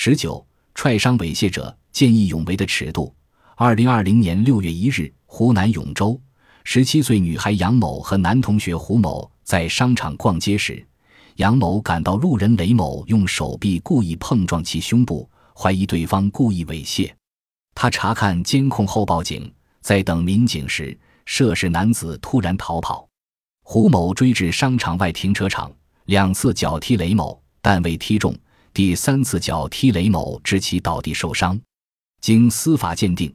十九，踹伤猥亵者，见义勇为的尺度。二零二零年六月一日，湖南永州，十七岁女孩杨某和男同学胡某在商场逛街时，杨某感到路人雷某用手臂故意碰撞其胸部，怀疑对方故意猥亵。他查看监控后报警，在等民警时，涉事男子突然逃跑。胡某追至商场外停车场，两次脚踢雷某，但未踢中。第三次脚踢雷某，致其倒地受伤。经司法鉴定，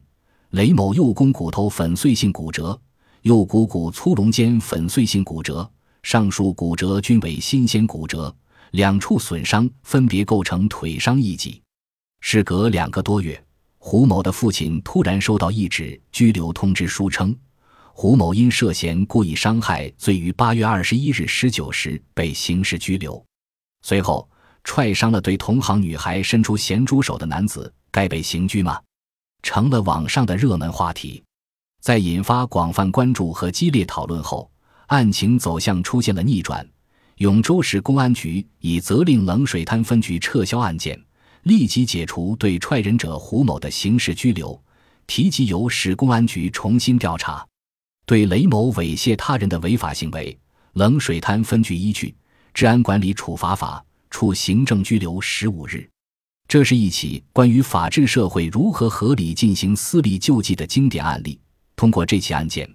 雷某右肱骨头粉碎性骨折，右股骨粗隆间粉碎性骨折，上述骨折均为新鲜骨折，两处损伤分别构成腿伤一级。事隔两个多月，胡某的父亲突然收到一纸拘留通知书，称胡某因涉嫌故意伤害罪，于八月二十一日十九时被刑事拘留。随后。踹伤了对同行女孩伸出咸猪手的男子，该被刑拘吗？成了网上的热门话题。在引发广泛关注和激烈讨论后，案情走向出现了逆转。永州市公安局已责令冷水滩分局撤销案件，立即解除对踹人者胡某的刑事拘留，提及由市公安局重新调查。对雷某猥亵他人的违法行为，冷水滩分局依据《治安管理处罚法》。处行政拘留十五日，这是一起关于法治社会如何合理进行私力救济的经典案例。通过这起案件，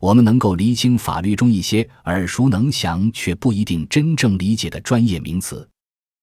我们能够厘清法律中一些耳熟能详却不一定真正理解的专业名词。